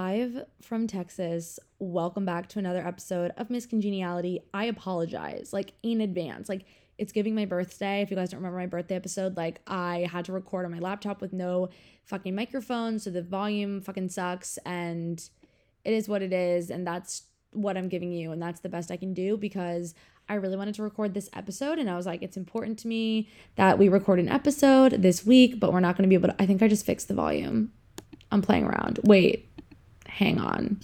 live from Texas. Welcome back to another episode of Miss Congeniality. I apologize, like in advance. Like it's giving my birthday. If you guys don't remember my birthday episode, like I had to record on my laptop with no fucking microphone, so the volume fucking sucks and it is what it is and that's what I'm giving you and that's the best I can do because I really wanted to record this episode and I was like it's important to me that we record an episode this week, but we're not going to be able to I think I just fixed the volume. I'm playing around. Wait. Hang on.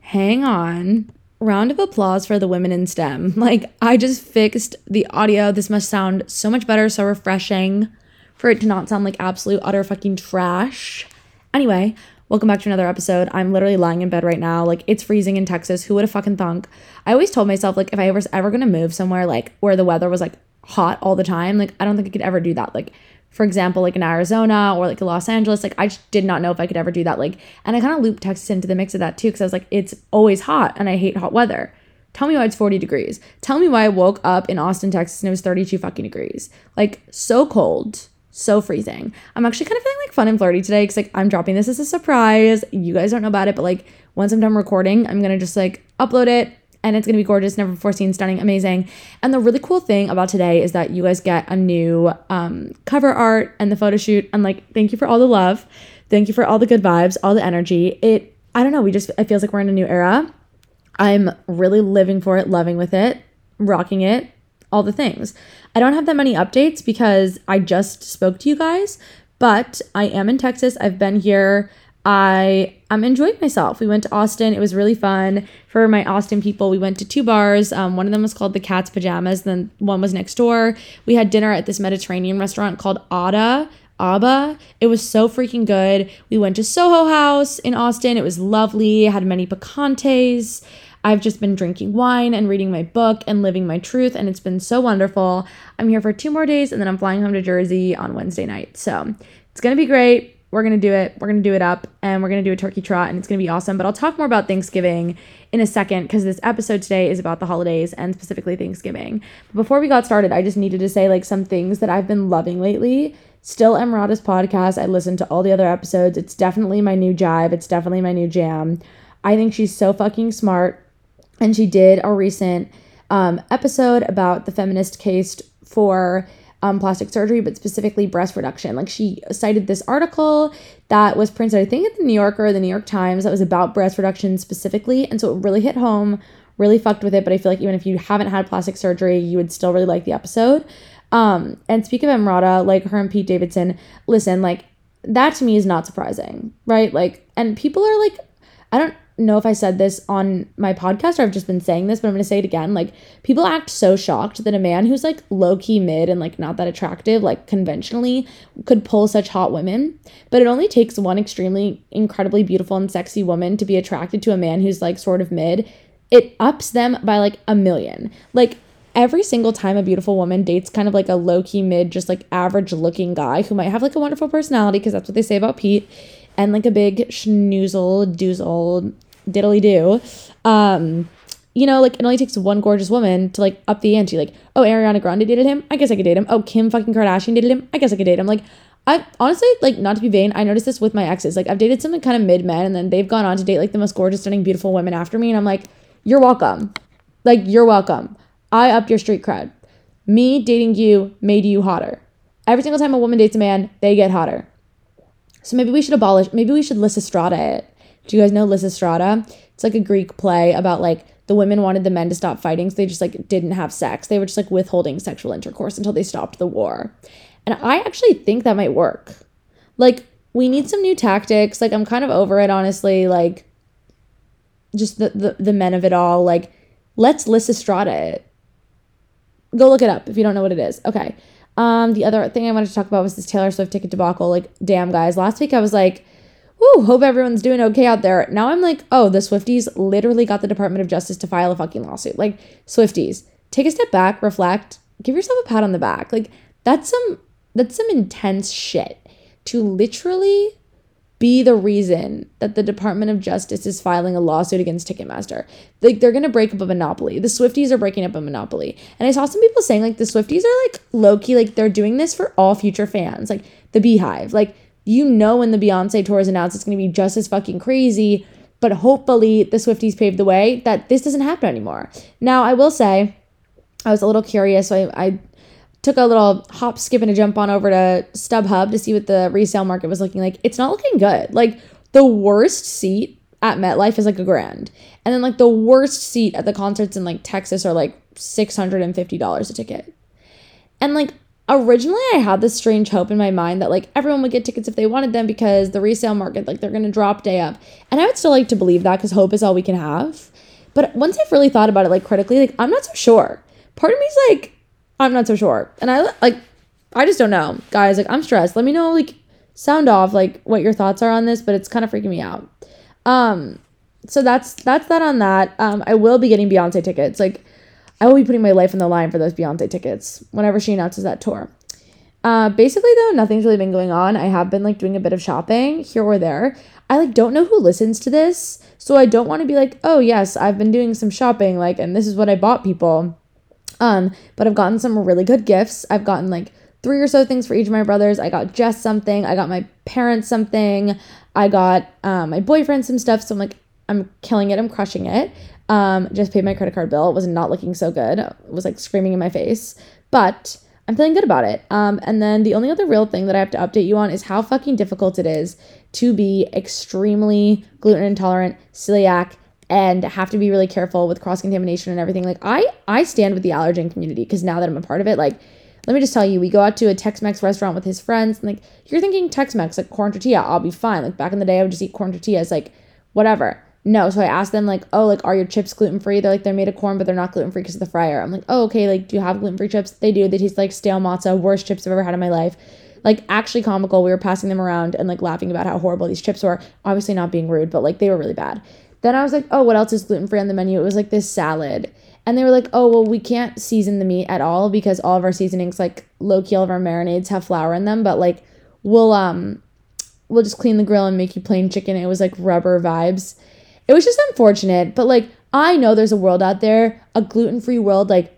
Hang on. Round of applause for the women in STEM. Like, I just fixed the audio. This must sound so much better, so refreshing for it to not sound like absolute utter fucking trash. Anyway, welcome back to another episode. I'm literally lying in bed right now. Like, it's freezing in Texas. Who would have fucking thunk? I always told myself, like, if I was ever gonna move somewhere, like, where the weather was like hot all the time, like, I don't think I could ever do that. Like, for example, like in Arizona or like Los Angeles, like I just did not know if I could ever do that. Like, and I kind of looped Texas into the mix of that too, because I was like, it's always hot and I hate hot weather. Tell me why it's 40 degrees. Tell me why I woke up in Austin, Texas and it was 32 fucking degrees. Like, so cold, so freezing. I'm actually kind of feeling like fun and flirty today because like I'm dropping this as a surprise. You guys don't know about it, but like once I'm done recording, I'm gonna just like upload it, and it's gonna be gorgeous, never before seen, stunning, amazing. And the really cool thing about today is that you guys get a new um, cover art and the photo shoot. And like, thank you for all the love, thank you for all the good vibes, all the energy. It, I don't know, we just it feels like we're in a new era. I'm really living for it, loving with it, rocking it, all the things. I don't have that many updates because I just spoke to you guys, but I am in Texas. I've been here I am enjoying myself. We went to Austin. It was really fun. For my Austin people, we went to two bars. Um, one of them was called the Cat's Pajamas, then one was next door. We had dinner at this Mediterranean restaurant called Ada. Aba. It was so freaking good. We went to Soho House in Austin. It was lovely. I had many picantes. I've just been drinking wine and reading my book and living my truth, and it's been so wonderful. I'm here for two more days, and then I'm flying home to Jersey on Wednesday night. So it's gonna be great we're going to do it. We're going to do it up and we're going to do a turkey trot and it's going to be awesome. But I'll talk more about Thanksgiving in a second because this episode today is about the holidays and specifically Thanksgiving. But before we got started, I just needed to say like some things that I've been loving lately. Still EmRata's podcast. I listened to all the other episodes. It's definitely my new jive. It's definitely my new jam. I think she's so fucking smart. And she did a recent um, episode about the feminist case for um, plastic surgery, but specifically breast reduction. Like she cited this article that was printed, I think, at the New Yorker or the New York Times that was about breast reduction specifically. And so it really hit home, really fucked with it. But I feel like even if you haven't had plastic surgery, you would still really like the episode. Um, and speak of EmRata, like her and Pete Davidson, listen, like that to me is not surprising, right? Like, and people are like, I don't know if I said this on my podcast or I've just been saying this, but I'm going to say it again. Like, people act so shocked that a man who's like low key mid and like not that attractive, like conventionally, could pull such hot women. But it only takes one extremely, incredibly beautiful and sexy woman to be attracted to a man who's like sort of mid. It ups them by like a million. Like, every single time a beautiful woman dates kind of like a low key mid, just like average looking guy who might have like a wonderful personality, because that's what they say about Pete and like a big schnoozle doozle diddly do. Um, you know, like it only takes one gorgeous woman to like up the ante. Like, oh, Ariana Grande dated him. I guess I could date him. Oh, Kim fucking Kardashian dated him. I guess I could date him. Like, I honestly like not to be vain. I noticed this with my exes. Like, I've dated some kind of mid men, and then they've gone on to date like the most gorgeous, stunning, beautiful women after me, and I'm like, you're welcome. Like, you're welcome. I upped your street cred. Me dating you made you hotter. Every single time a woman dates a man, they get hotter. So maybe we should abolish. Maybe we should Lysistrata it do you guys know Lysistrata? It's like a Greek play about like the women wanted the men to stop fighting, so they just like didn't have sex. They were just like withholding sexual intercourse until they stopped the war. And I actually think that might work. Like, we need some new tactics. Like, I'm kind of over it, honestly. Like, just the the, the men of it all. Like, let's Lysistrata it. Go look it up if you don't know what it is. Okay. Um, the other thing I wanted to talk about was this Taylor Swift ticket debacle. Like, damn, guys. Last week I was like, whew, hope everyone's doing okay out there. Now I'm like, oh, the Swifties literally got the Department of Justice to file a fucking lawsuit. Like, Swifties, take a step back, reflect, give yourself a pat on the back. Like, that's some that's some intense shit to literally be the reason that the Department of Justice is filing a lawsuit against Ticketmaster. Like they're gonna break up a monopoly. The Swifties are breaking up a monopoly. And I saw some people saying like the Swifties are like low key, like they're doing this for all future fans, like the Beyhive. Like you know when the Beyonce tour is announced, it's gonna be just as fucking crazy. But hopefully the Swifties paved the way that this doesn't happen anymore. Now I will say, I was a little curious, so I, I took a little hop, skip, and a jump on over to StubHub to see what the resale market was looking like. It's not looking good. Like the worst seat at MetLife is like a grand. And then like the worst seat at the concerts in like Texas are like $650 a ticket. And like originally I had this strange hope in my mind that like everyone would get tickets if they wanted them because the resale market like they're to drop day up. And I would still like to believe that cuz hope is all we can have. But once I've really thought about it like critically, like I'm not so sure. Part of me's like I'm not so sure. And I like I just don't know. Guys, like I'm stressed. Let me know like sound off like what your thoughts are on this, but it's kind of freaking me out. Um so that's that's that on that. Um I will be getting Beyonce tickets. Like I will be putting my life on the line for those Beyonce tickets whenever she announces that tour. Uh, basically though, nothing's really been going on. I have been like doing a bit of shopping here or there. I like don't know who listens to this, so I don't want to be like, oh yes, I've been doing some shopping, like, and this is what I bought people. Um, but I've gotten some really good gifts. I've gotten like three or so things for each of my brothers. I got Jess something. I got my parents something. I got um, my boyfriend some stuff. So I'm like, I'm killing it. I'm crushing it. Um, just paid my credit card bill. It was not looking so good. It was like screaming in my face. But I'm feeling good about it. Um, and then the only other real thing that I have to update you on is how fucking difficult it is to be extremely gluten intolerant, celiac, and have to be really careful with cross contamination and everything. Like I I stand with the allergen community because now that I'm a part of it, like let me just tell you, we go out to a Tex-Mex restaurant with his friends, and like you're thinking Tex-Mex, like corn tortilla, I'll be fine. Like back in the day, I would just eat corn tortillas, like whatever. No, so I asked them like, oh, like are your chips gluten free? They're like they're made of corn, but they're not gluten free because of the fryer. I'm like, oh, okay. Like, do you have gluten free chips? They do. They taste like stale matzah, worst chips I've ever had in my life. Like actually comical. We were passing them around and like laughing about how horrible these chips were. Obviously not being rude, but like they were really bad. Then I was like, oh, what else is gluten free on the menu? It was like this salad. And they were like, oh, well, we can't season the meat at all because all of our seasonings, like low key, all of our marinades have flour in them. But like, we'll um, we'll just clean the grill and make you plain chicken. It was like rubber vibes. It was just unfortunate, but like, I know there's a world out there, a gluten free world, like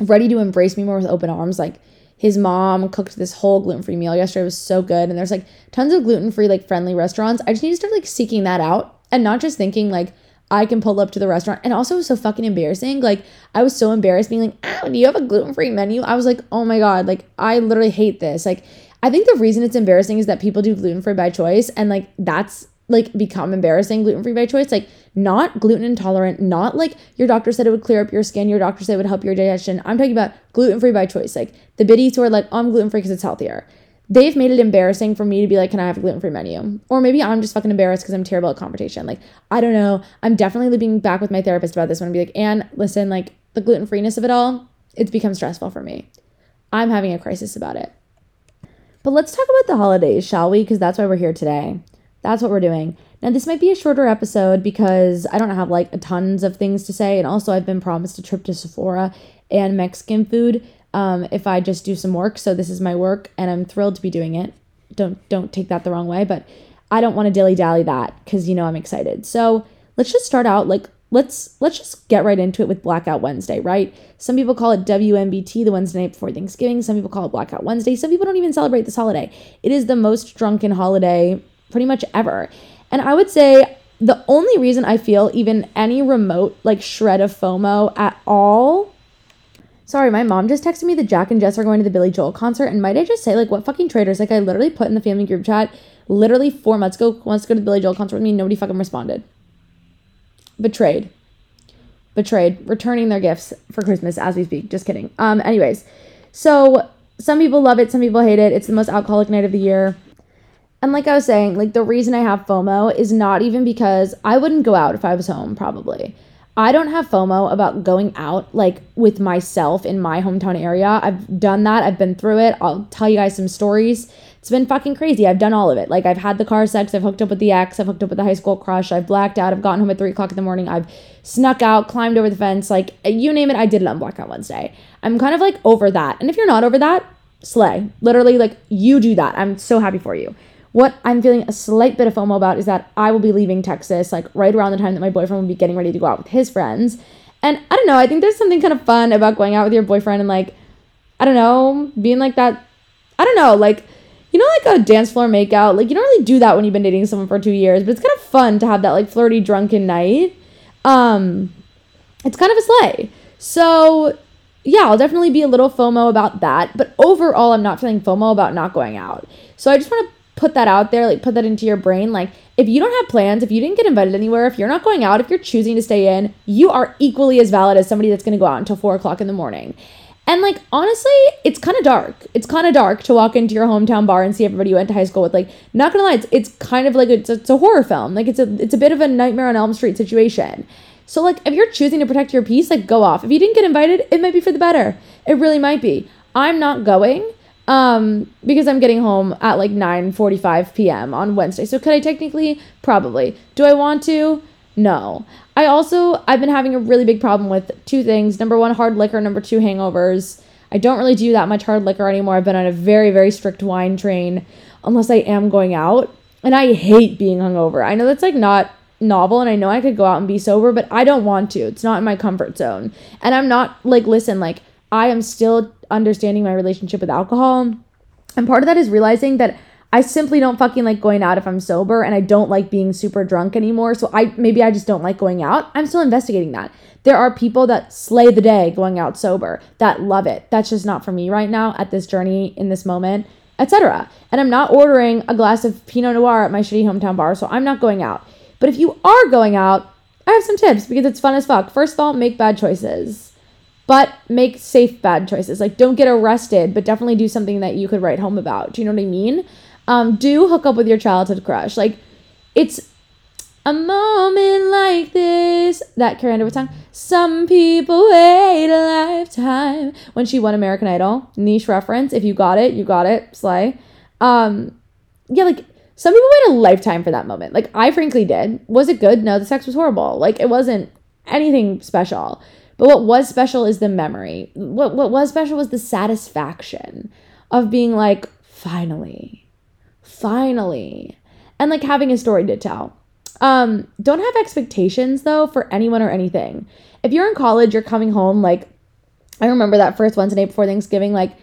ready to embrace me more with open arms. Like, his mom cooked this whole gluten free meal yesterday. It was so good, and there's like tons of gluten free, like friendly restaurants. I just need to start like seeking that out and not just thinking like I can pull up to the restaurant. And also, it was so fucking embarrassing. Like, I was so embarrassed being like, oh, do you have a gluten free menu? I was like, oh my God, like, I literally hate this. Like, I think the reason it's embarrassing is that people do gluten free by choice. And like, that's like become embarrassing gluten free by choice. Like, not gluten intolerant, not like your doctor said it would clear up your skin, your doctor said it would help your digestion. I'm talking about gluten free by choice. Like, the biddies who are like, oh, I'm gluten free because it's healthier they've made it embarrassing for me to be like, can I have a gluten free menu? Or maybe I'm just fucking embarrassed because I'm terrible at confrontation. Like, I don't know. I'm definitely being back with my therapist about this one and be like, Anne, listen, like the gluten freeness of it all, it's become stressful for me. I'm having a crisis about it. But let's talk about the holidays, shall we? Because that's why we're here today. That's what we're doing. Now, this might be a shorter episode because I don't have like tons of things to say. And also, I've been promised a trip to Sephora and Mexican food um, if I just do some work. So this is my work, and I'm thrilled to be doing it. Don't don't take that the wrong way, but I don't want to dilly dally that because you know I'm excited. So let's just start out like let's let's just get right into it with Blackout Wednesday, right? Some people call it WNBT, the Wednesday night before Thanksgiving. Some people call it Blackout Wednesday. Some people don't even celebrate this holiday. It is the most drunken holiday pretty much ever. And I would say the only reason I feel even any remote like shred of FOMO at all Sorry, my mom just texted me that Jack and Jess are going to the Billy Joel concert. And might I just say, like, what fucking traitors? Like, I literally put in the family group chat literally four months ago, wants to go to the Billy Joel concert with me. Nobody fucking responded. Betrayed. Betrayed. Returning their gifts for Christmas as we speak. Just kidding. Um, anyways, so some people love it, some people hate it. It's the most alcoholic night of the year. And like I was saying, like the reason I have FOMO is not even because I wouldn't go out if I was home, probably. I don't have FOMO about going out like with myself in my hometown area. I've done that. I've been through it. I'll tell you guys some stories. It's been fucking crazy. I've done all of it. Like I've had the car sex. I've hooked up with the ex. I've hooked up with the high school crush. I've blacked out. I've gotten home at three o'clock in the morning. I've snuck out, climbed over the fence. Like you name it, I did it on Blackout Wednesday. I'm kind of like over that. And if you're not over that, slay. Literally, like you do that. I'm so happy for you. What I'm feeling a slight bit of FOMO about is that I will be leaving Texas like right around the time that my boyfriend will be getting ready to go out with his friends. And I don't know, I think there's something kind of fun about going out with your boyfriend and like, I don't know, being like that. I don't know, like, you know, like a dance floor makeout. Like you don't really do that when you've been dating someone for two years, but it's kind of fun to have that like flirty drunken night. Um, it's kind of a sleigh. So yeah, I'll definitely be a little FOMO about that. But overall, I'm not feeling FOMO about not going out. So I just want to put that out there, like put that into your brain. Like, if you don't have plans, if you didn't get invited anywhere, if you're not going out, if you're choosing to stay in, you are equally as valid as somebody that's going to go out until four o'clock in the morning. And like honestly, it's kind of dark. It's kind of dark to walk into your hometown bar and see everybody you went to high school with. Like, not gonna lie, it's, it's kind of like it's, a, it's a horror film. Like it's a it's a bit of a Nightmare on Elm Street situation. So like if you're choosing to protect your peace, like go off. If you didn't get invited, it might be for the better. It really might be. I'm not going um because I'm getting home at like 9:45 p.m. on Wednesday. So could I technically probably. Do I want to? No. I also I've been having a really big problem with two things. Number 1 hard liquor, number 2 hangovers. I don't really do that much hard liquor anymore. I've been on a very very strict wine train unless I am going out. And I hate being hungover. I know that's like not novel and I know I could go out and be sober, but I don't want to. It's not in my comfort zone. And I'm not like listen, like I am still understanding my relationship with alcohol. And part of that is realizing that I simply don't fucking like going out if I'm sober and I don't like being super drunk anymore. So I maybe I just don't like going out. I'm still investigating that. There are people that slay the day going out sober that love it. That's just not for me right now at this journey in this moment, etc. And I'm not ordering a glass of Pinot Noir at my shitty hometown bar, so I'm not going out. But if you are going out, I have some tips because it's fun as fuck. First of all, make bad choices but make safe bad choices. Like don't get arrested, but definitely do something that you could write home about. Do you know what I mean? Um, do hook up with your childhood crush. Like it's a moment like this. That Carrie Underwood song. Some people wait a lifetime. When she won American Idol, niche reference. If you got it, you got it. Slay. Um, yeah, like some people wait a lifetime for that moment. Like I frankly did. Was it good? No, the sex was horrible. Like it wasn't anything special. But what was special is the memory. What what was special was the satisfaction of being like, finally, finally, and like having a story to tell. Um, don't have expectations though for anyone or anything. If you're in college, you're coming home like I remember that first Wednesday before Thanksgiving, like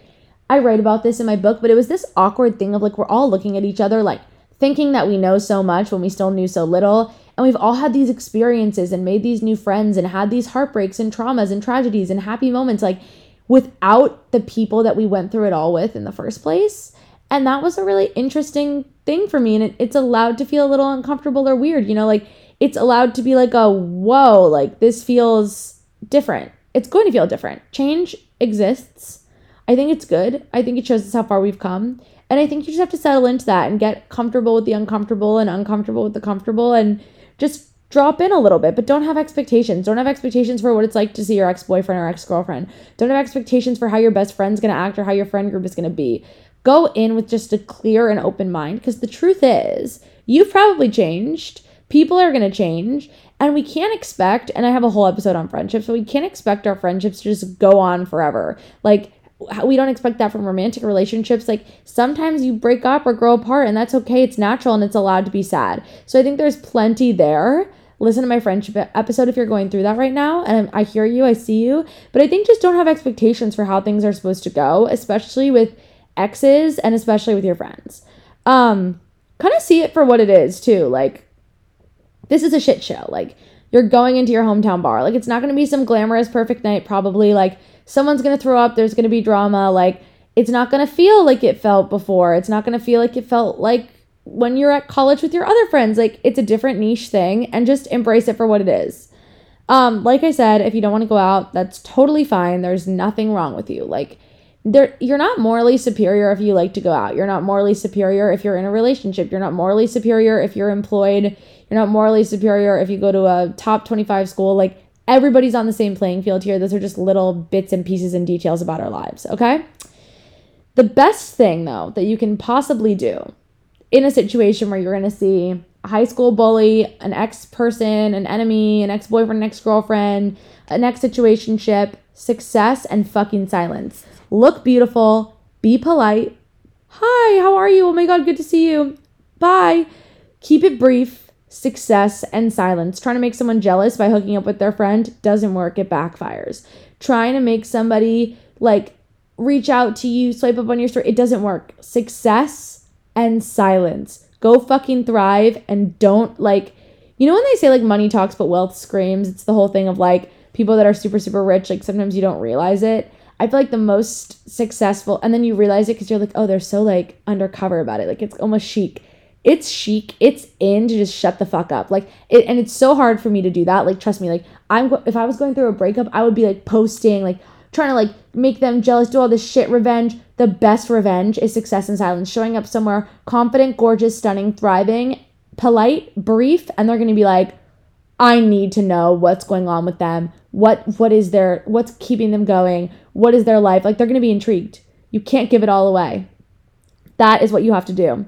I write about this in my book, but it was this awkward thing of like we're all looking at each other like thinking that we know so much when we still knew so little and we've all had these experiences and made these new friends and had these heartbreaks and traumas and tragedies and happy moments, like without the people that we went through it all with in the first place. And that was a really interesting thing for me. And it, it's allowed to feel a little uncomfortable or weird, you know, like it's allowed to be like a whoa, like this feels different. It's going to feel different. Change exists. I think it's good. I think it shows us how far we've come. And I think you just have to settle into that and get comfortable with the uncomfortable and uncomfortable with the comfortable and just drop in a little bit, but don't have expectations. Don't have expectations for what it's like to see your ex boyfriend or ex girlfriend. Don't have expectations for how your best friend's gonna act or how your friend group is gonna be. Go in with just a clear and open mind because the truth is, you've probably changed. People are gonna change. And we can't expect, and I have a whole episode on friendships, but we can't expect our friendships to just go on forever. Like, we don't expect that from romantic relationships. Like sometimes you break up or grow apart, and that's okay. It's natural and it's allowed to be sad. So I think there's plenty there. Listen to my friendship episode if you're going through that right now. And I hear you, I see you. But I think just don't have expectations for how things are supposed to go, especially with exes and especially with your friends. Um, kind of see it for what it is too. Like, this is a shit show. Like, you're going into your hometown bar. Like, it's not gonna be some glamorous, perfect night, probably. Like, someone's going to throw up, there's going to be drama. Like, it's not going to feel like it felt before. It's not going to feel like it felt like when you're at college with your other friends. Like, it's a different niche thing and just embrace it for what it is. Um, like I said, if you don't want to go out, that's totally fine. There's nothing wrong with you. Like, there you're not morally superior if you like to go out. You're not morally superior if you're in a relationship. You're not morally superior if you're employed. You're not morally superior if you go to a top 25 school. Like everybody's on the same playing field here. Those are just little bits and pieces and details about our lives, okay? The best thing, though, that you can possibly do in a situation where you're going to see a high school bully, an ex person, an enemy, an ex boyfriend, an ex girlfriend, an ex situationship, success, and fucking silence. Look beautiful, be polite. Hi, how are you? Oh my God, good to see you. Bye. Keep it brief success and silence. Trying to make someone jealous by hooking up with their friend doesn't work, it backfires. Trying to make somebody like reach out to you, swipe up on your story, it doesn't work. Success and silence. Go fucking thrive and don't like, you know, when they say like money talks but wealth screams, it's the whole thing of like people that are super, super rich, like sometimes you don't realize it. I feel like the most successful, and then you realize it because you're like, oh, they're so like undercover about it. Like it's almost chic. It's chic. It's in to just shut the fuck up. Like it, and it's so hard for me to do that. Like trust me. Like I'm, if I was going through a breakup, I would be like posting, like trying to like make them jealous, do all this shit revenge. The best revenge is success in silence. Showing up somewhere confident, gorgeous, stunning, thriving, polite, brief, and they're gonna be like, I need to know what's going on with them. What what is their what's keeping them going? What is their life? Like they're going to be intrigued. You can't give it all away. That is what you have to do.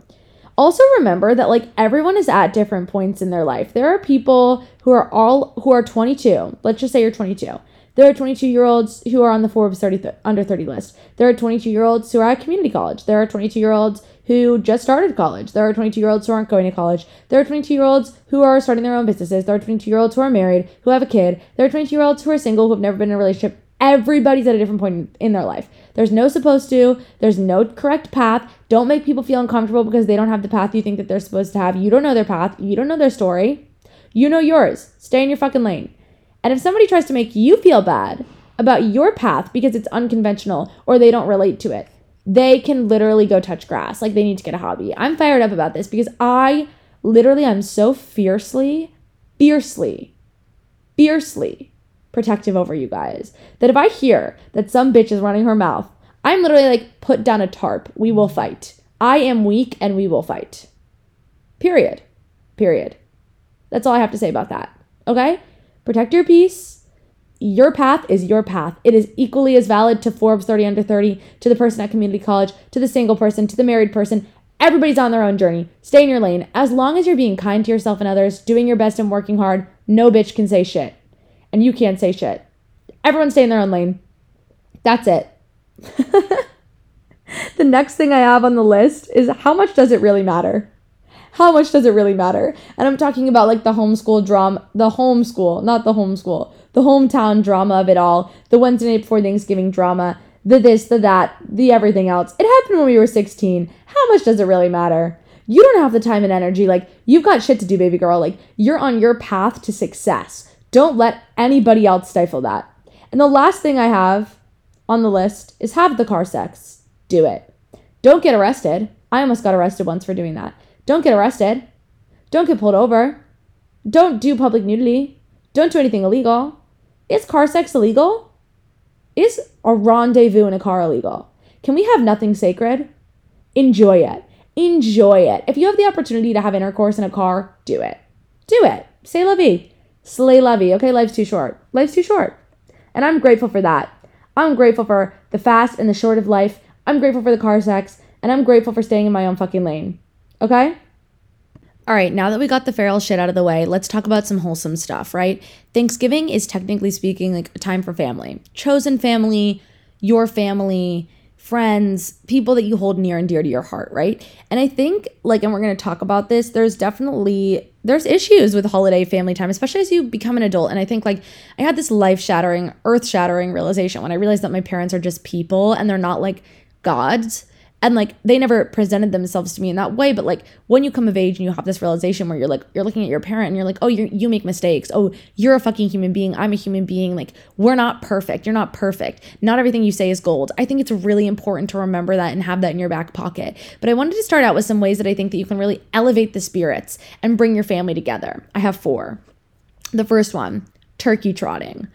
Also remember that like everyone is at different points in their life. There are people who are all who are 22. Let's just say you're 22. There are 22 year olds who are on the Forbes 30 th- under 30 list. There are 22 year olds who are at community college. There are 22 year olds who just started college. There are 22 year olds who aren't going to college. There are 22 year olds who are starting their own businesses. There are 22 year olds who are married, who have a kid. There are 22 year olds who are single, who have never been in a relationship. Everybody's at a different point in their life. There's no supposed to, there's no correct path. Don't make people feel uncomfortable because they don't have the path you think that they're supposed to have. You don't know their path, you don't know their story. You know yours. Stay in your fucking lane. And if somebody tries to make you feel bad about your path because it's unconventional or they don't relate to it, they can literally go touch grass. Like they need to get a hobby. I'm fired up about this because I literally I'm so fiercely, fiercely, fiercely protective over you guys. That if I hear that some bitch is running her mouth, I'm literally like, put down a tarp. We will fight. I am weak and we will fight. Period. Period. That's all I have to say about that. Okay? Protect your peace. Your path is your path. It is equally as valid to Forbes 30 under 30, to the person at community college, to the single person, to the married person. Everybody's on their own journey. Stay in your lane. As long as you're being kind to yourself and others, doing your best and working hard, no bitch can say shit and you can't say shit. Everyone stay in their own lane. That's it. the next thing I have on the list is how much does it really matter? How much does it really matter? And I'm talking about like the homeschool drama, the homeschool, not the homeschool, the hometown drama of it all, the Wednesday night before Thanksgiving drama, the this, the that, the everything else. It happened when we were 16. How much does it really matter? You don't have the time and energy. Like, you've got shit to do, baby girl. Like, you're on your path to success. Don't let anybody else stifle that. And the last thing I have on the list is have the car sex. Do it. Don't get arrested. I almost got arrested once for doing that. Don't get arrested. Don't get pulled over. Don't do public nudity. Don't do anything illegal. Is car sex illegal? Is a rendezvous in a car illegal? Can we have nothing sacred? Enjoy it. Enjoy it. If you have the opportunity to have intercourse in a car, do it. Do it. Say la vie. Slay Levy. Okay, life's too short. Life's too short. And I'm grateful for that. I'm grateful for the fast and the short of life. I'm grateful for the car sex. And I'm grateful for staying in my own fucking lane. Okay? All right, now that we got the feral shit out of the way, let's talk about some wholesome stuff, right? Thanksgiving is technically speaking like a time for family. Chosen family, your family, friends, people that you hold near and dear to your heart, right? And I think like and we're going to talk about this, there's definitely there's issues with holiday family time, especially as you become an adult. And I think like I had this life-shattering, earth-shattering realization when I realized that my parents are just people and they're not like gods and like they never presented themselves to me in that way but like when you come of age and you have this realization where you're like you're looking at your parent and you're like oh you you make mistakes. Oh you're a fucking human being. I'm a human being. Like we're not perfect. You're not perfect. Not everything you say is gold. I think it's really important to remember that and have that in your back pocket. But i wanted to start out with some ways that i think that you can really elevate the spirits and bring your family together. I have four. The first one turkey trotting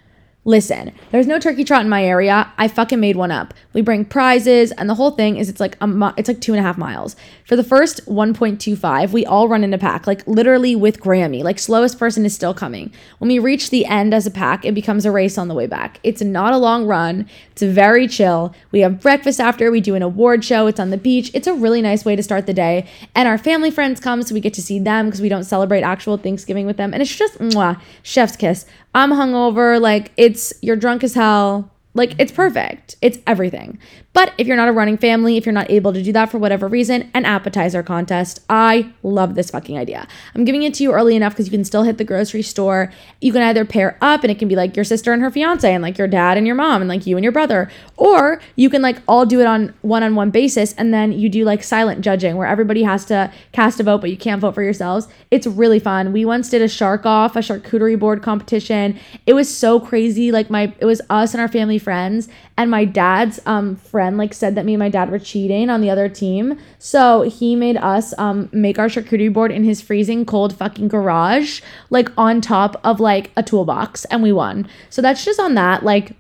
Listen, there's no turkey trot in my area. I fucking made one up. We bring prizes, and the whole thing is it's like a it's like two and a half miles. For the first 1.25, we all run in a pack, like literally with Grammy. Like slowest person is still coming. When we reach the end as a pack, it becomes a race on the way back. It's not a long run. It's very chill. We have breakfast after. We do an award show. It's on the beach. It's a really nice way to start the day. And our family friends come, so we get to see them because we don't celebrate actual Thanksgiving with them. And it's just mwah, chef's kiss. I'm hungover. Like it's you're drunk as hell. Like it's perfect. It's everything. But if you're not a running family, if you're not able to do that for whatever reason, an appetizer contest. I love this fucking idea. I'm giving it to you early enough because you can still hit the grocery store. You can either pair up and it can be like your sister and her fiance and like your dad and your mom and like you and your brother. Or you can like all do it on one on one basis and then you do like silent judging where everybody has to cast a vote, but you can't vote for yourselves. It's really fun. We once did a shark off, a charcuterie board competition. It was so crazy. Like my it was us and our family friends and my dad's um friend like said that me and my dad were cheating on the other team. So he made us um make our charcuterie board in his freezing cold fucking garage like on top of like a toolbox and we won. So that's just on that like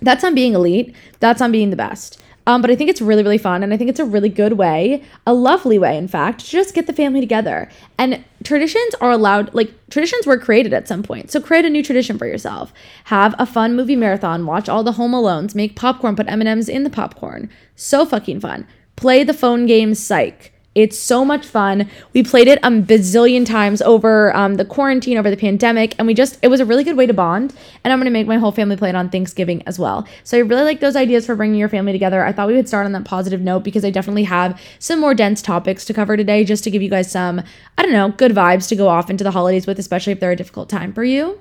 that's on being elite. That's on being the best um, but I think it's really, really fun. And I think it's a really good way, a lovely way, in fact, to just get the family together. And traditions are allowed, like, traditions were created at some point. So create a new tradition for yourself. Have a fun movie marathon, watch all the Home Alones, make popcorn, put M&Ms in the popcorn. So fucking fun. Play the phone game Psych. It's so much fun. We played it a bazillion times over um, the quarantine, over the pandemic, and we just, it was a really good way to bond. And I'm to make my whole family play it on Thanksgiving as well. So I really like those ideas for bringing your family together. I thought we would start on that positive note because I definitely have some more dense topics to cover today just to give you guys some, I don't know, good vibes to go off into the holidays with, especially if they're a difficult time for you.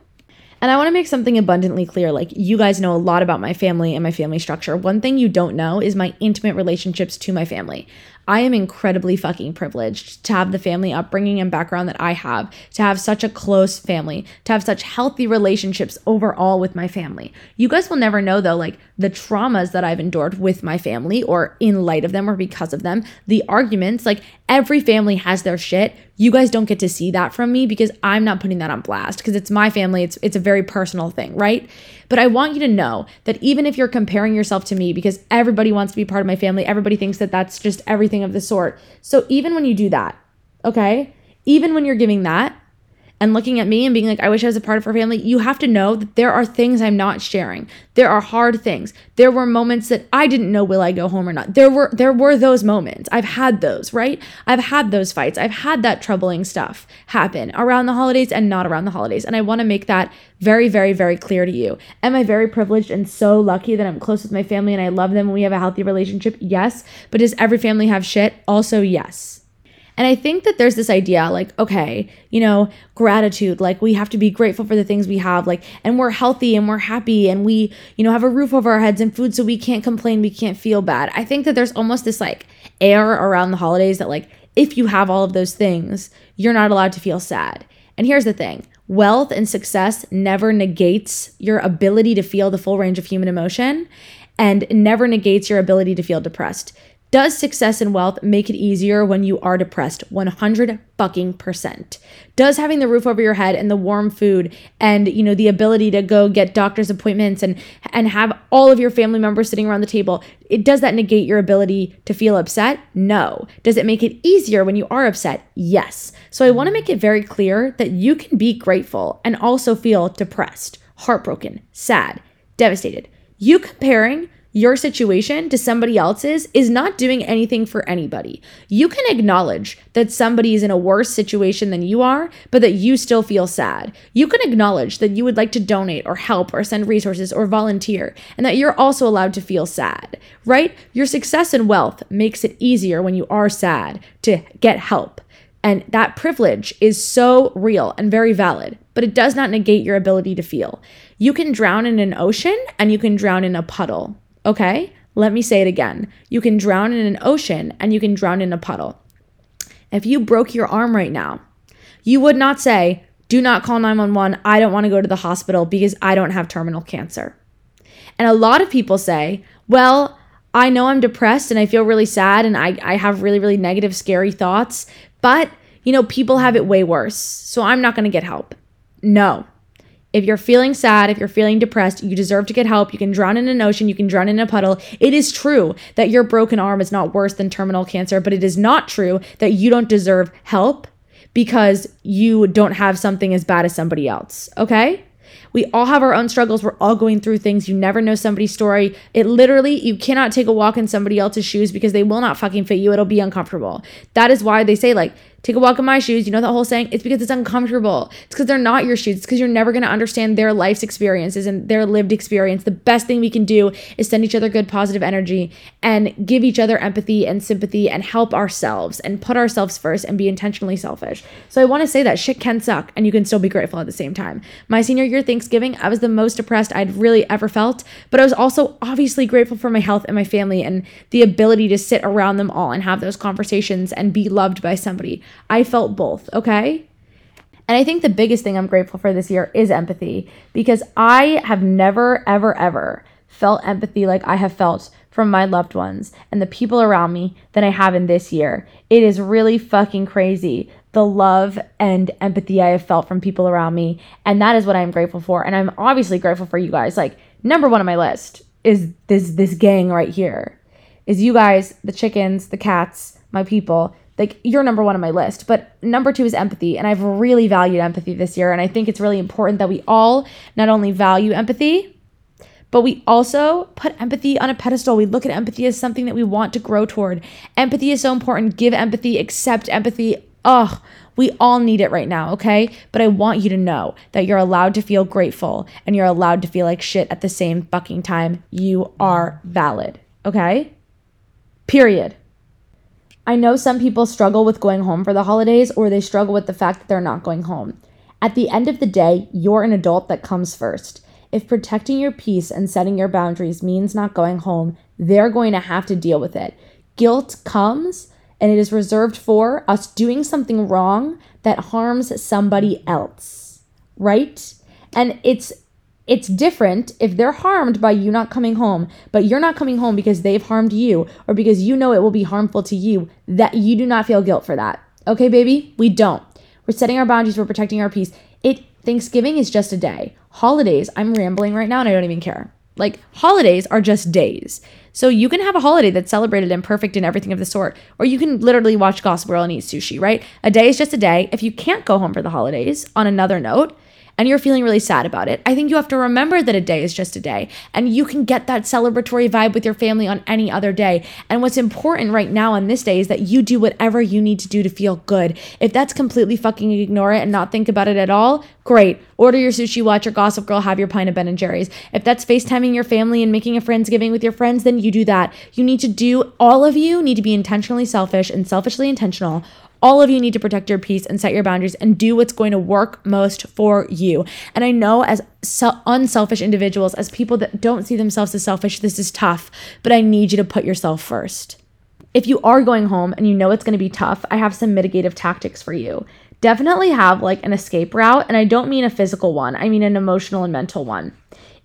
And I want to make something abundantly clear. Like, you guys know a lot about my family and my family structure. One thing you don't know is my intimate relationships to my family. I am incredibly fucking privileged to have the family upbringing and background that I have, to have such a close family, to have such healthy relationships overall with my family. You guys will never know though, like the traumas that I've endured with my family or in light of them or because of them, the arguments, like every family has their shit. You guys don't get to see that from me because I'm not putting that on blast because it's my family. It's it's a very personal thing, right? But I want you to know that even if you're comparing yourself to me because everybody wants to be part of my family, everybody thinks that that's just everything of the sort. So even when you do that, okay? Even when you're giving that, and looking at me and being like, I wish I was a part of her family, you have to know that there are things I'm not sharing. There are hard things. There were moments that I didn't know will I go home or not. There were there were those moments. I've had those, right? I've had those fights. I've had that troubling stuff happen around the holidays and not around the holidays. And I want to make that very, very, very clear to you. Am I very privileged and so lucky that I'm close with my family and I love them and we have a healthy relationship? Yes. But does every family have shit? Also, yes. And I think that there's this idea like, okay, you know, gratitude, like we have to be grateful for the things we have, like, and we're healthy and we're happy and we, you know, have a roof over our heads and food so we can't complain, we can't feel bad. I think that there's almost this like air around the holidays that, like, if you have all of those things, you're not allowed to feel sad. And here's the thing wealth and success never negates your ability to feel the full range of human emotion and never negates your ability to feel depressed. Does success and wealth make it easier when you are depressed? 100 fucking percent. Does having the roof over your head and the warm food and you know the ability to go get doctor's appointments and and have all of your family members sitting around the table, it does that negate your ability to feel upset? No. Does it make it easier when you are upset? Yes. So I want to make it very clear that you can be grateful and also feel depressed, heartbroken, sad, devastated. You comparing your situation to somebody else's is not doing anything for anybody. You can acknowledge that somebody is in a worse situation than you are, but that you still feel sad. You can acknowledge that you would like to donate or help or send resources or volunteer, and that you're also allowed to feel sad, right? Your success and wealth makes it easier when you are sad to get help. And that privilege is so real and very valid, but it does not negate your ability to feel. You can drown in an ocean and you can drown in a puddle. Okay? Let me say it again. You can drown in an ocean and you can drown in a puddle. If you broke your arm right now, you would not say, Do not call 911. I don't want to go to the hospital because I don't have terminal cancer. And a lot of people say, Well, I know I'm depressed and I feel really sad and I, I have really, really negative, scary thoughts, but you know, people have it way worse. So I'm not going to get help. No, if you're feeling sad, if you're feeling depressed, you deserve to get help. You can drown in an ocean, you can drown in a puddle. It is true that your broken arm is not worse than terminal cancer, but it is not true that you don't deserve help because you don't have something as bad as somebody else. Okay? We all have our own struggles. We're all going through things. You never know somebody's story. It literally, you cannot take a walk in somebody else's shoes because they will not fucking fit you. It'll be uncomfortable. That is why they say, like, take a walk in my shoes. You know that whole saying? It's because it's uncomfortable. It's because they're not your shoes. It's because you're never going to understand their life's experiences and their lived experience. The best thing we can do is send each other good, positive energy and give each other empathy and sympathy and help ourselves and put ourselves first and be intentionally selfish. So I want to say that shit can suck and you can still be grateful at the same time. My senior year Thanksgiving, I was the most depressed I'd really ever felt, but I was also obviously grateful for my health and my family and the ability to sit around them all and have those conversations and be loved by somebody. I felt both, okay? And I think the biggest thing I'm grateful for this year is empathy because I have never, ever, ever felt empathy like I have felt from my loved ones and the people around me than I have in this year. It is really fucking crazy the love and empathy I have felt from people around me. And that is what I'm grateful for. And I'm obviously grateful for you guys. Like, number one on my list is this this gang right here. Is you guys, the chickens, the cats, my people. Like you're number one on my list. But number two is empathy. And I've really valued empathy this year. And I think it's really important that we all not only value empathy, but we also put empathy on a pedestal. We look at empathy as something that we want to grow toward. Empathy is so important. Give empathy, accept empathy. Ugh, we all need it right now, okay? But I want you to know that you're allowed to feel grateful and you're allowed to feel like shit at the same fucking time. You are valid, okay? Period. I know some people struggle with going home for the holidays or they struggle with the fact that they're not going home. At the end of the day, you're an adult that comes first. If protecting your peace and setting your boundaries means not going home, they're going to have to deal with it. Guilt comes and it is reserved for us doing something wrong that harms somebody else, right? And it's it's different if they're harmed by you not coming home, but you're not coming home because they've harmed you or because you know it will be harmful to you, that you do not feel guilt for that. Okay, baby? We don't. We're setting our boundaries, we're protecting our peace. It Thanksgiving is just a day. Holidays, I'm rambling right now and I don't even care. Like holidays are just days. So you can have a holiday that's celebrated and perfect and everything of the sort, or you can literally watch Gossip Girl and eat sushi, right? A day is just a day. If you can't go home for the holidays, on another note, and you're feeling really sad about it, I think you have to remember that a day is just a day and you can get that celebratory vibe with your family on any other day. And what's important right now on this day is that you do whatever you need to do to feel good. If that's completely fucking ignore it and not think about it at all, great. Order your sushi, watch your Gossip Girl, have your pint of Ben and Jerry's. If that's FaceTiming your family and making a Friendsgiving with your friends, then you do that. You need to do, all of you need to be intentionally selfish and selfishly intentional all of you need to protect your peace and set your boundaries and do what's going to work most for you. And I know as unselfish individuals, as people that don't see themselves as selfish, this is tough, but I need you to put yourself first. If you are going home and you know it's going to be tough, I have some mitigative tactics for you. Definitely have like an escape route, and I don't mean a physical one, I mean an emotional and mental one.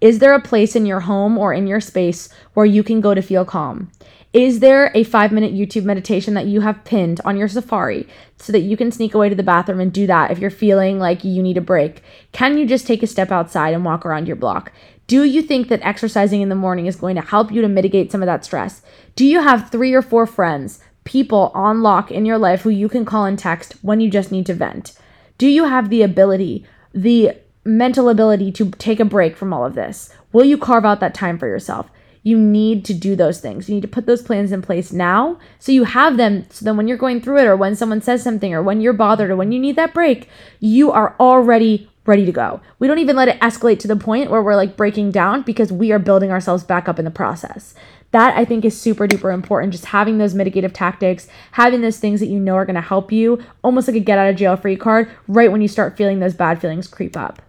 Is there a place in your home or in your space where you can go to feel calm? Is there a five minute YouTube meditation that you have pinned on your Safari so that you can sneak away to the bathroom and do that if you're feeling like you need a break? Can you just take a step outside and walk around your block? Do you think that exercising in the morning is going to help you to mitigate some of that stress? Do you have three or four friends, people on lock in your life who you can call and text when you just need to vent? Do you have the ability, the mental ability to take a break from all of this? Will you carve out that time for yourself? You need to do those things. You need to put those plans in place now so you have them so then when you're going through it or when someone says something or when you're bothered or when you need that break, you are already ready to go. We don't even let it escalate to the point where we're like breaking down because we are building ourselves back up in the process. That I think is super duper important. Just having those mitigative tactics, having those things that you know are going to help you, almost like a get out of jail free card, right when you start feeling those bad feelings creep up.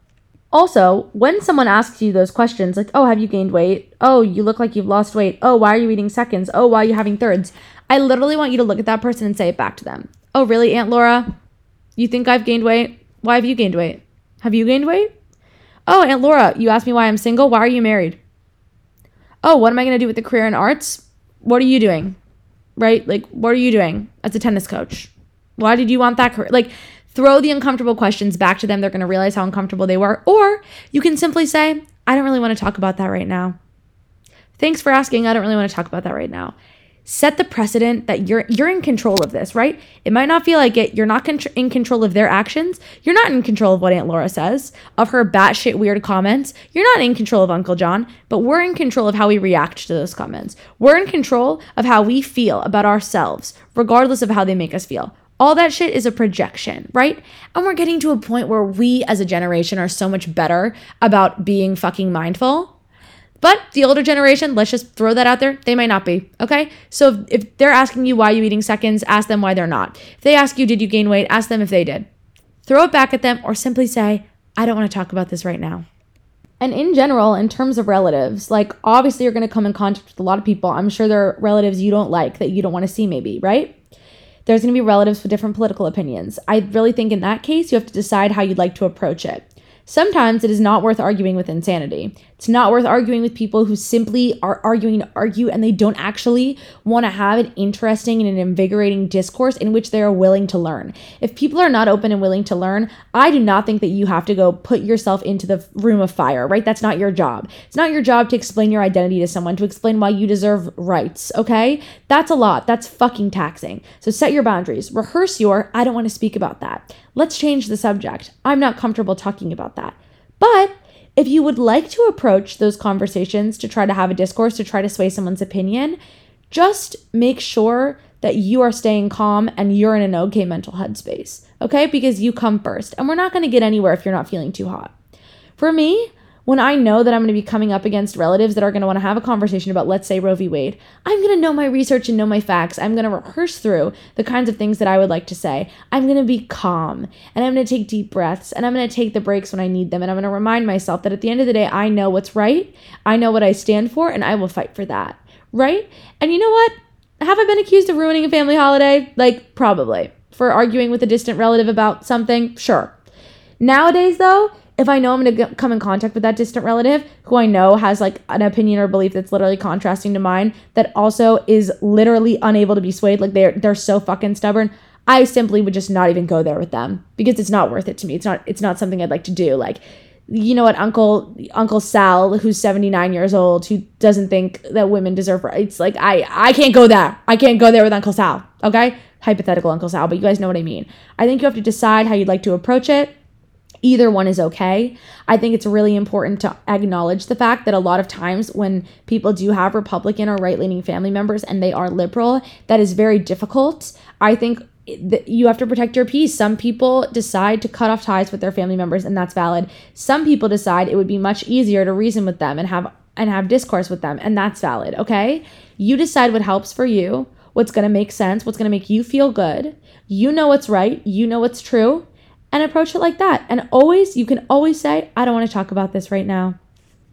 Also, when someone asks you those questions, like, oh, have you gained weight? Oh, you look like you've lost weight. Oh, why are you eating seconds? Oh, why are you having thirds? I literally want you to look at that person and say it back to them. Oh, really, Aunt Laura? You think I've gained weight? Why have you gained weight? Have you gained weight? Oh, Aunt Laura, you asked me why I'm single. Why are you married? Oh, what am I going to do with the career in arts? What are you doing? Right? Like, what are you doing as a tennis coach? Why did you want that career? Like, throw the uncomfortable questions back to them. They're going to realize how uncomfortable they were. Or you can simply say, I don't really want to talk about that right now. Thanks for asking. I don't really want to talk about that right now. Set the precedent that you're you're in control of this, right? It might not feel like it. You're not in control of their actions. You're not in control of what Aunt Laura says, of her batshit weird comments. You're not in control of Uncle John, but we're in control of how we react to those comments. We're in control of how we feel about ourselves, regardless of how they make us feel All that shit is a projection, right? And we're getting to a point where we as a generation are so much better about being fucking mindful. But the older generation, let's just throw that out there, they might not be. Okay. So if, if they're asking you why you're eating seconds, ask them why they're not. If they ask you, did you gain weight? Ask them if they did. Throw it back at them or simply say, I don't want to talk about this right now. And in general, in terms of relatives, like obviously you're going to come in contact with a lot of people. I'm sure there are relatives you don't like that you don't want to see, maybe, right? There's going to be relatives with different political opinions. I really think in that case, you have to decide how you'd like to approach it. Sometimes it is not worth arguing with insanity. It's not worth arguing with people who simply are arguing to argue and they don't actually want to have an interesting and an invigorating discourse in which they are willing to learn. If people are not open and willing to learn, I do not think that you have to go put yourself into the room of fire, right? That's not your job. It's not your job to explain your identity to someone, to explain why you deserve rights, okay? That's a lot. That's fucking taxing. So set your boundaries. Rehearse your, I don't want to speak about that. Let's change the subject. I'm not comfortable talking about that. But if you would like to approach those conversations to try to have a discourse, to try to sway someone's opinion, just make sure that you are staying calm and you're in an okay mental headspace, okay? Because you come first. And we're not gonna get anywhere if you're not feeling too hot. For me, when I know that I'm going to be coming up against relatives that are going to want to have a conversation about, let's say, Roe v. Wade, I'm going to know my research and know my facts. I'm going to rehearse through the kinds of things that I would like to say. I'm going to be calm and I'm going to take deep breaths and I'm going to take the breaks when I need them. And I'm going to remind myself that at the end of the day, I know what's right, I know what I stand for, and I will fight for that. Right? And you know what? Have I been accused of ruining a family holiday? Like, probably. For arguing with a distant relative about something? Sure. Nowadays, though, if I know I'm going to come in contact with that distant relative who I know has like an opinion or belief that's literally contrasting to mine that also is literally unable to be swayed like they're they're so fucking stubborn I simply would just not even go there with them because it's not worth it to me. It's not it's not something I'd like to do. Like you know what uncle uncle Sal who's 79 years old who doesn't think that women deserve rights like I I can't go there. I can't go there with uncle Sal okay? Hypothetical uncle Sal but you guys know what I mean. I think you have to decide how you'd like to approach it either one is okay. I think it's really important to acknowledge the fact that a lot of times when people do have Republican or right leaning family members and they are liberal, that is very difficult. I think that you have to protect your peace. Some people decide to cut off ties with their family members and that's valid. Some people decide it would be much easier to reason with them and have and have discourse with them and that's valid, okay? You decide what helps for you, what's going to make sense, what's going to make you feel good. You know what's right, you know what's true and approach it like that. And always, you can always say, I don't want to talk about this right now.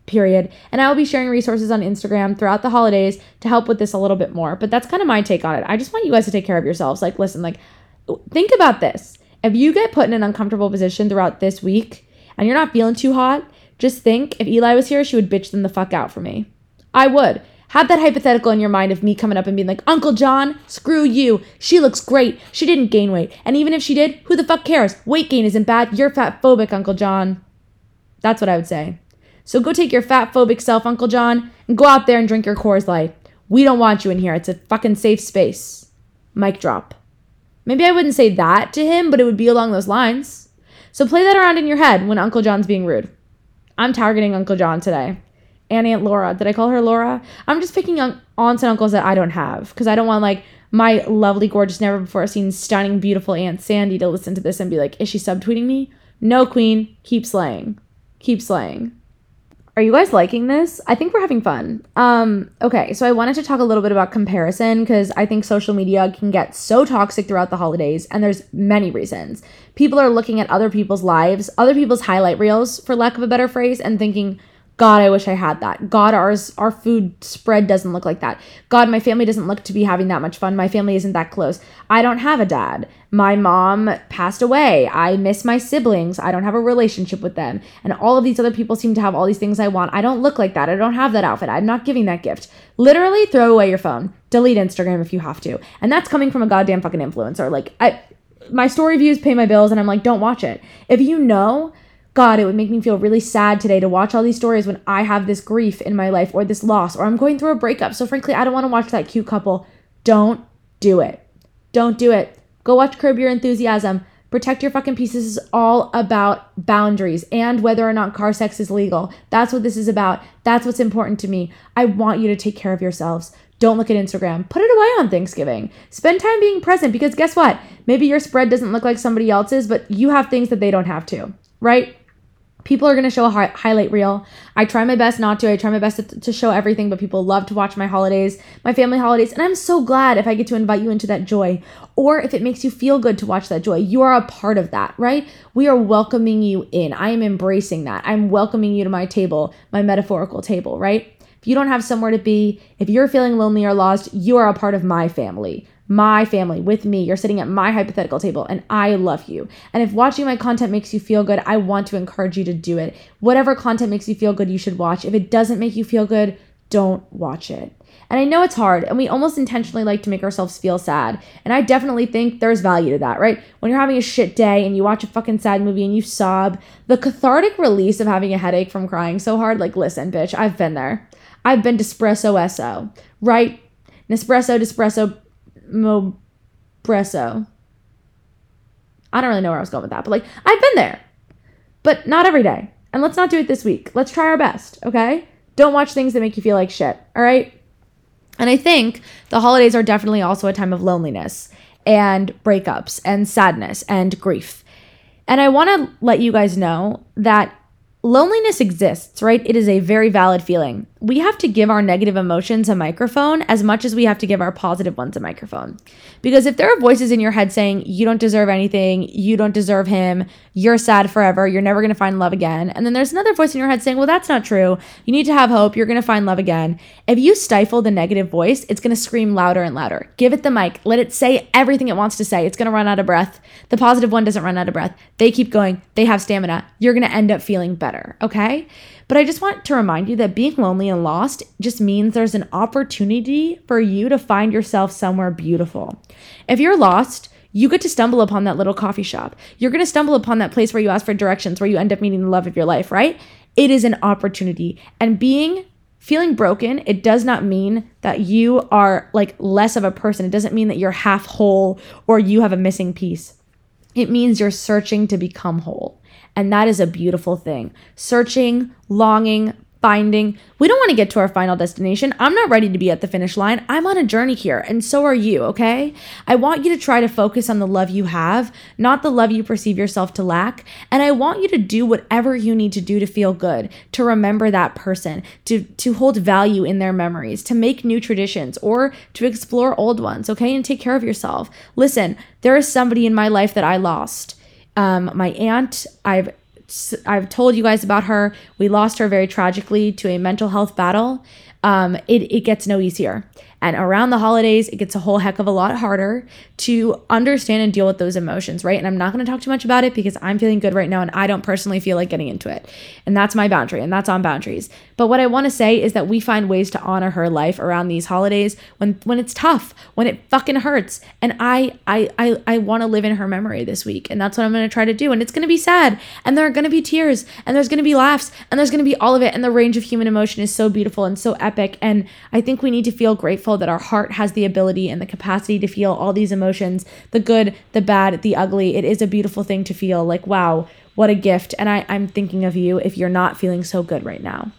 Period. And I will be sharing resources on Instagram throughout the holidays to help with this a little bit more. But that's kind of my take on it. I just want you guys to take care of yourselves. Like, listen, like, think about this. If you get put in an uncomfortable position throughout this week and you're not feeling too hot, just think if Eli was here, she would bitch them the fuck out for me. I would. Have that hypothetical in your mind of me coming up and being like, Uncle John, screw you. She looks great. She didn't gain weight. And even if she did, who the fuck cares? Weight gain isn't bad. You're fat phobic, Uncle John. That's what I would say. So go take your fat phobic self, Uncle John, and go out there and drink your Coors Light. We don't want you in here. It's a fucking safe space. Mic drop. Maybe I wouldn't say that to him, but it would be along those lines. So play that around in your head when Uncle John's being rude. I'm targeting Uncle John today and Aunt Laura. Did I call her Laura? I'm just picking on aunts and uncles that I don't have because I don't want like my lovely, gorgeous, never before seen, stunning, beautiful Aunt Sandy to listen to this and be like, is she subtweeting me? No, Queen. Keep slaying. Keep slaying. Are you guys liking this? I think we're having fun. Um, okay, so I wanted to talk a little bit about comparison because I think social media can get so toxic throughout the holidays, and there's many reasons. People are looking at other people's lives, other people's highlight reels, for lack of a better phrase, and thinking, God, I wish I had that. God, ours our food spread doesn't look like that. God, my family doesn't look to be having that much fun. My family isn't that close. I don't have a dad. My mom passed away. I miss my siblings. I don't have a relationship with them. And all of these other people seem to have all these things I want. I don't look like that. I don't have that outfit. I'm not giving that gift. Literally throw away your phone. Delete Instagram if you have to. And that's coming from a goddamn fucking influencer. Like I my story views pay my bills and I'm like, don't watch it. If you know God, it would make me feel really sad today to watch all these stories when I have this grief in my life or this loss or I'm going through a breakup. So, frankly, I don't want to watch that cute couple. Don't do it. Don't do it. Go watch Curb Your Enthusiasm. Protect your fucking pieces is all about boundaries and whether or not car sex is legal. That's what this is about. That's what's important to me. I want you to take care of yourselves. Don't look at Instagram. Put it away on Thanksgiving. Spend time being present because guess what? Maybe your spread doesn't look like somebody else's, but you have things that they don't have to, right? People are going to show a hi- highlight reel. I try my best not to. I try my best to, to show everything, but people love to watch my holidays, my family holidays. And I'm so glad if I get to invite you into that joy or if it makes you feel good to watch that joy. You are a part of that, right? We are welcoming you in. I am embracing that. I'm welcoming you to my table, my metaphorical table, right? If you don't have somewhere to be, if you're feeling lonely or lost, you are a part of my family my family with me. You're sitting at my hypothetical table and I love you. And if watching my content makes you feel good, I want to encourage you to do it. Whatever content makes you feel good, you should watch. If it doesn't make you feel good, don't watch it. And I know it's hard, and we almost intentionally like to make ourselves feel sad. And I definitely think there's value to that, right? When you're having a shit day and you watch a fucking sad movie and you sob, the cathartic release of having a headache from crying so hard, like, listen, bitch, I've been there. I've been Despresso SO, right? Nespresso, Despresso, Mobresso. I don't really know where I was going with that, but like I've been there, but not every day. And let's not do it this week. Let's try our best, okay? Don't watch things that make you feel like shit, all right? And I think the holidays are definitely also a time of loneliness and breakups and sadness and grief. And I want to let you guys know that loneliness exists, right? It is a very valid feeling. We have to give our negative emotions a microphone as much as we have to give our positive ones a microphone. Because if there are voices in your head saying, you don't deserve anything, you don't deserve him, you're sad forever, you're never gonna find love again, and then there's another voice in your head saying, well, that's not true, you need to have hope, you're gonna find love again. If you stifle the negative voice, it's gonna scream louder and louder. Give it the mic, let it say everything it wants to say. It's gonna run out of breath. The positive one doesn't run out of breath. They keep going, they have stamina. You're gonna end up feeling better better, okay? But I just want to remind you that being lonely and lost just means there's an opportunity for you to find yourself somewhere beautiful. If you're lost, you get to stumble upon that little coffee shop. You're going to stumble upon that place where you ask for directions, where you end up meeting the love of your life, right? It is an opportunity. And being feeling broken, it does not mean that you are like less of a person. It doesn't mean that you're half whole or you have a missing piece. It means you're searching to become whole. And that is a beautiful thing. Searching, longing, finding. We don't want to get to our final destination. I'm not ready to be at the finish line. I'm on a journey here, and so are you, okay? I want you to try to focus on the love you have, not the love you perceive yourself to lack. And I want you to do whatever you need to do to feel good, to remember that person, to, to hold value in their memories, to make new traditions, or to explore old ones, okay? And take care of yourself. Listen, there is somebody in my life that I lost. Um, my aunt, I've I've told you guys about her. We lost her very tragically to a mental health battle. Um, it, it gets no easier. And around the holidays, it gets a whole heck of a lot harder to understand and deal with those emotions, right? And I'm not going to talk too much about it because I'm feeling good right now and I don't personally feel like getting into it. And that's my boundary and that's on boundaries. But what I want to say is that we find ways to honor her life around these holidays when when it's tough, when it fucking hurts. And I I I, I want to live in her memory this week. And that's what I'm going to try to do. And it's going to be sad and there are going to be tears and there's going to be laughs and there's going to be all of it and the range of human emotion is so beautiful and so epic and I think we need to feel grateful that our heart has the ability and the capacity to feel all these emotions, the good, the bad, the ugly. It is a beautiful thing to feel like wow, what a gift. And I I'm thinking of you if you're not feeling so good right now.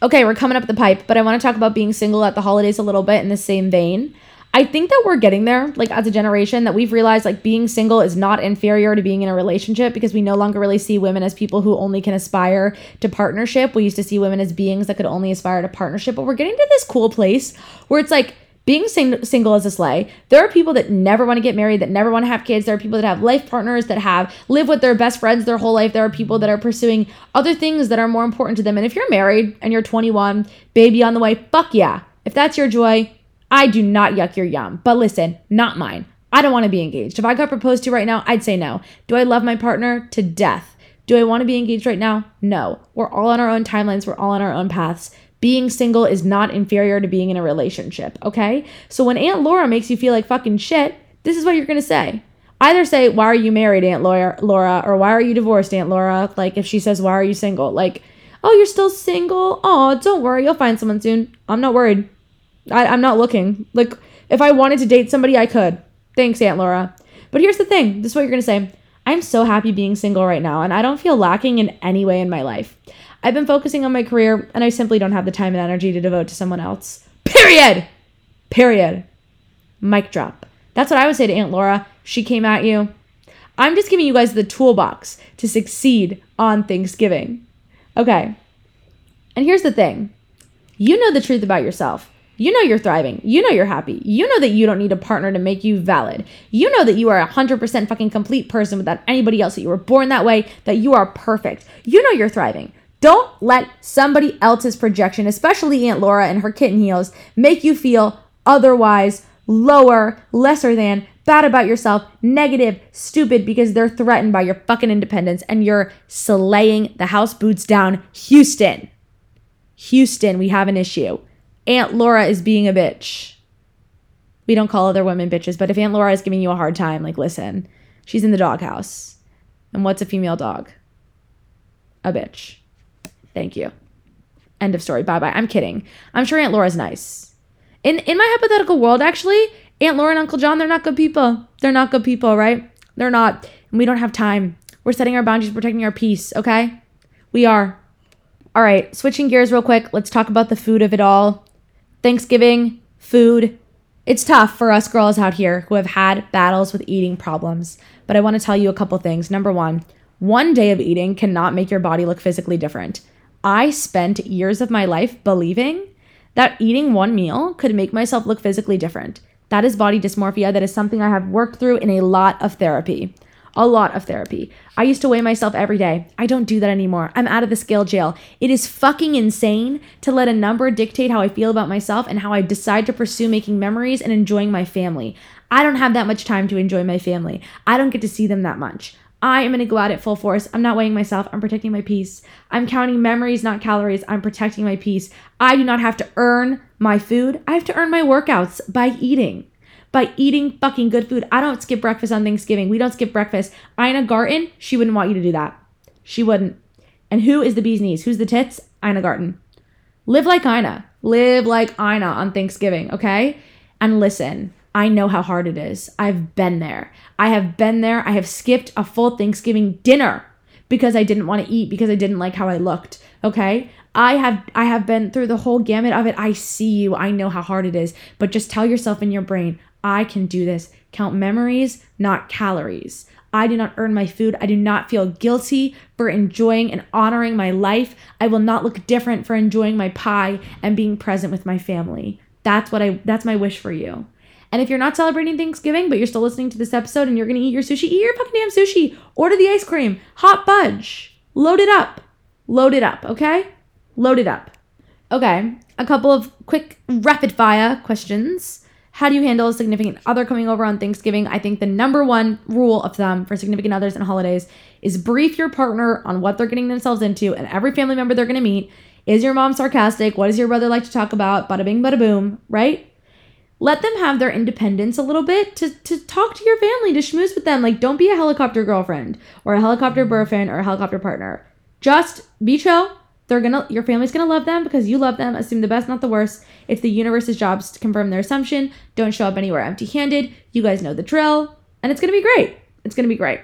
Okay, we're coming up the pipe, but I want to talk about being single at the holidays a little bit in the same vein. I think that we're getting there, like as a generation, that we've realized like being single is not inferior to being in a relationship because we no longer really see women as people who only can aspire to partnership. We used to see women as beings that could only aspire to partnership, but we're getting to this cool place where it's like being sing- single is a sleigh. There are people that never want to get married, that never want to have kids. There are people that have life partners that have live with their best friends their whole life. There are people that are pursuing other things that are more important to them. And if you're married and you're 21, baby on the way, fuck yeah. If that's your joy, I do not yuck your yum. But listen, not mine. I don't want to be engaged. If I got proposed to right now, I'd say no. Do I love my partner to death? Do I want to be engaged right now? No. We're all on our own timelines, we're all on our own paths being single is not inferior to being in a relationship, okay? So when Aunt Laura makes you feel like fucking shit, this is what you're gonna say. Either say, Why are you married, Aunt Laura, or why are you divorced, Aunt Laura? Like if she says, Why are you single? Like, oh, you're still single? Oh, don't worry, you'll find someone soon. I'm not worried. I, I'm not looking. Like, if I wanted to date somebody, I could. Thanks, Aunt Laura. But here's the thing this is what you're gonna say. I'm so happy being single right now, and I don't feel lacking in any way in my life. I've been focusing on my career and I simply don't have the time and energy to devote to someone else. Period. Period. Mic drop. That's what I would say to Aunt Laura. She came at you. I'm just giving you guys the toolbox to succeed on Thanksgiving. Okay. And here's the thing you know the truth about yourself. You know you're thriving. You know you're happy. You know that you don't need a partner to make you valid. You know that you are a 100% fucking complete person without anybody else, that you were born that way, that you are perfect. You know you're thriving. Don't let somebody else's projection, especially Aunt Laura and her kitten heels, make you feel otherwise, lower, lesser than, bad about yourself, negative, stupid because they're threatened by your fucking independence and you're slaying the house boots down. Houston. Houston, we have an issue. Aunt Laura is being a bitch. We don't call other women bitches, but if Aunt Laura is giving you a hard time, like, listen, she's in the doghouse. And what's a female dog? A bitch. Thank you. End of story. Bye bye. I'm kidding. I'm sure Aunt Laura's nice. In in my hypothetical world, actually, Aunt Laura and Uncle John, they're not good people. They're not good people, right? They're not. And we don't have time. We're setting our boundaries, protecting our peace, okay? We are. All right, switching gears real quick. Let's talk about the food of it all. Thanksgiving, food. It's tough for us girls out here who have had battles with eating problems. But I want to tell you a couple things. Number one, one day of eating cannot make your body look physically different. I spent years of my life believing that eating one meal could make myself look physically different. That is body dysmorphia. That is something I have worked through in a lot of therapy. A lot of therapy. I used to weigh myself every day. I don't do that anymore. I'm out of the scale jail. It is fucking insane to let a number dictate how I feel about myself and how I decide to pursue making memories and enjoying my family. I don't have that much time to enjoy my family. I don't get to see them that much. I am going to go out at full force. I'm not weighing myself. I'm protecting my peace. I'm counting memories, not calories. I'm protecting my peace. I do not have to earn my food. I have to earn my workouts by eating. By eating fucking good food. I don't skip breakfast on Thanksgiving. We don't skip breakfast. Ina Garten, she wouldn't want you to do that. She wouldn't. And who is the bee's knees? Who's the tits? Ina Garten. Live like Ina. Live like Ina on Thanksgiving, okay? And listen, I know how hard it is. I've been there. I have been there. I have skipped a full Thanksgiving dinner because I didn't want to eat because I didn't like how I looked. Okay? I have I have been through the whole gamut of it. I see you. I know how hard it is. But just tell yourself in your brain, I can do this. Count memories, not calories. I do not earn my food. I do not feel guilty for enjoying and honoring my life. I will not look different for enjoying my pie and being present with my family. That's what I that's my wish for you. And if you're not celebrating Thanksgiving, but you're still listening to this episode and you're gonna eat your sushi, eat your fucking damn sushi. Order the ice cream. Hot fudge. Load it up. Load it up, okay? Load it up. Okay, a couple of quick rapid fire questions. How do you handle a significant other coming over on Thanksgiving? I think the number one rule of thumb for significant others and holidays is brief your partner on what they're getting themselves into and every family member they're gonna meet. Is your mom sarcastic? What does your brother like to talk about? Bada bing, bada boom, right? let them have their independence a little bit to, to talk to your family, to schmooze with them. Like, don't be a helicopter girlfriend or a helicopter boyfriend or a helicopter partner. Just be chill. They're gonna, your family's gonna love them because you love them. Assume the best, not the worst. It's the universe's job to confirm their assumption. Don't show up anywhere empty handed. You guys know the drill. And it's gonna be great. It's gonna be great.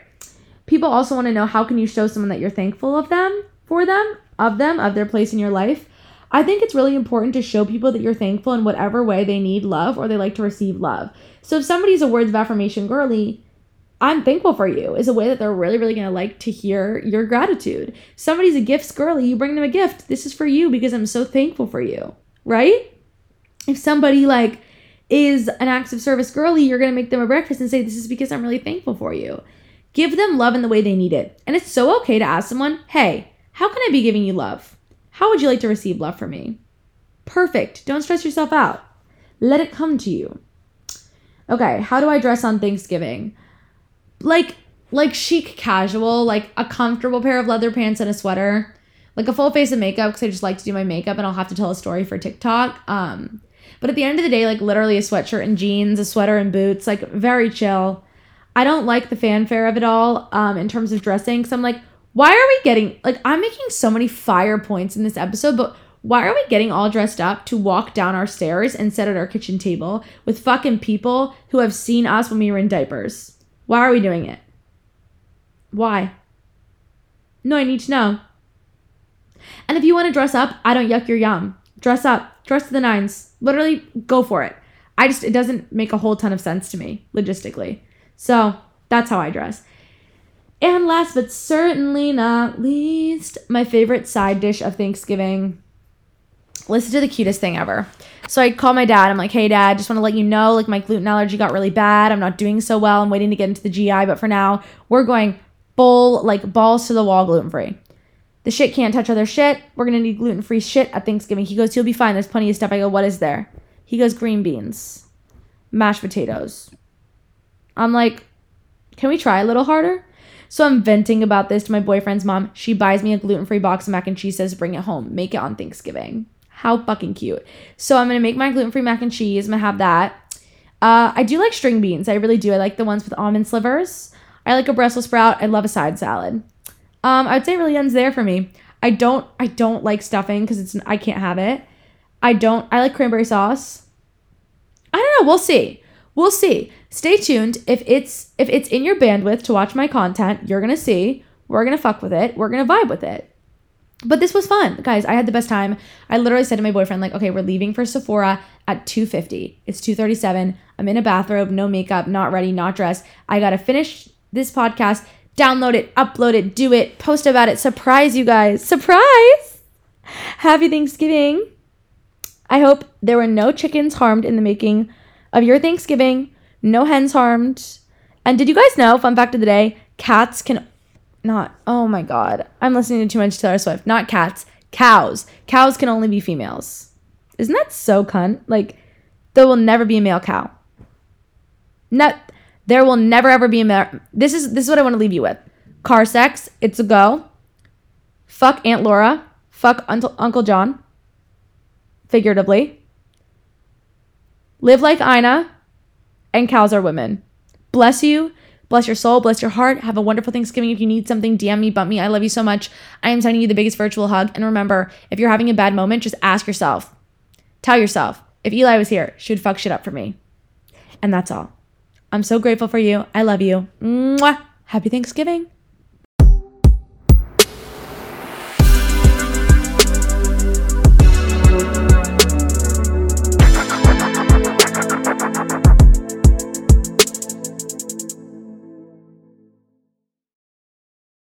People also wanna know how can you show someone that you're thankful of them, for them, of them, of their place in your life I think it's really important to show people that you're thankful in whatever way they need love or they like to receive love. So if somebody's a words of affirmation girly, I'm thankful for you is a way that they're really, really gonna like to hear your gratitude. Somebody's a gifts girly, you bring them a gift. This is for you because I'm so thankful for you, right? If somebody like is an acts of service girly, you're gonna make them a breakfast and say, This is because I'm really thankful for you. Give them love in the way they need it. And it's so okay to ask someone, Hey, how can I be giving you love? How would you like to receive love from me? Perfect. Don't stress yourself out. Let it come to you. Okay, how do I dress on Thanksgiving? Like like chic casual, like a comfortable pair of leather pants and a sweater. Like a full face of makeup because I just like to do my makeup and I'll have to tell a story for TikTok. Um but at the end of the day, like literally a sweatshirt and jeans, a sweater and boots, like very chill. I don't like the fanfare of it all um, in terms of dressing because I'm like, why are we getting like I'm making so many fire points in this episode, but why are we getting all dressed up to walk down our stairs and sit at our kitchen table with fucking people who have seen us when we were in diapers? Why are we doing it? Why? No, I need to know. And if you want to dress up, I don't yuck your yum. Dress up. Dress to the nines. Literally, go for it. I just, it doesn't make a whole ton of sense to me logistically. So that's how I dress. And last but certainly not least, my favorite side dish of Thanksgiving. Listen to the cutest thing ever. So I call my dad. I'm like, hey, dad, just want to let you know, like, my gluten allergy got really bad. I'm not doing so well. I'm waiting to get into the GI, but for now, we're going full, like, balls to the wall gluten free. The shit can't touch other shit. We're going to need gluten free shit at Thanksgiving. He goes, you'll be fine. There's plenty of stuff. I go, what is there? He goes, green beans, mashed potatoes. I'm like, can we try a little harder? So I'm venting about this to my boyfriend's mom. She buys me a gluten free box of mac and cheese, says, bring it home, make it on Thanksgiving. How fucking cute. So I'm gonna make my gluten free mac and cheese. I'm gonna have that. Uh, I do like string beans. I really do. I like the ones with almond slivers. I like a Brussels sprout. I love a side salad. Um, I would say it really ends there for me. I don't. I don't like stuffing because it's. I can't have it. I don't. I like cranberry sauce. I don't know. We'll see. We'll see. Stay tuned. If it's if it's in your bandwidth to watch my content, you're gonna see. We're gonna fuck with it. We're gonna vibe with it. But this was fun. Guys, I had the best time. I literally said to my boyfriend, like, okay, we're leaving for Sephora at 2.50. It's 2.37. I'm in a bathrobe, no makeup, not ready, not dressed. I gotta finish this podcast, download it, upload it, do it, post about it, surprise you guys. Surprise! Happy Thanksgiving. I hope there were no chickens harmed in the making of your Thanksgiving, no hens harmed. And did you guys know, fun fact of the day, cats can not, oh my God, I'm listening to too much Taylor Swift. Not cats, cows. Cows can only be females. Isn't that so cunt? Like, there will never be a male cow. Not, there will never ever be a male. This is this is what I want to leave you with. Car sex, it's a go. Fuck Aunt Laura. Fuck Uncle Uncle John. Figuratively. Live like Ina, and cows are women. Bless you. Bless your soul, bless your heart. Have a wonderful Thanksgiving. If you need something, DM me, bump me. I love you so much. I am sending you the biggest virtual hug. And remember, if you're having a bad moment, just ask yourself, tell yourself, if Eli was here, she would fuck shit up for me. And that's all. I'm so grateful for you. I love you. Mwah. Happy Thanksgiving.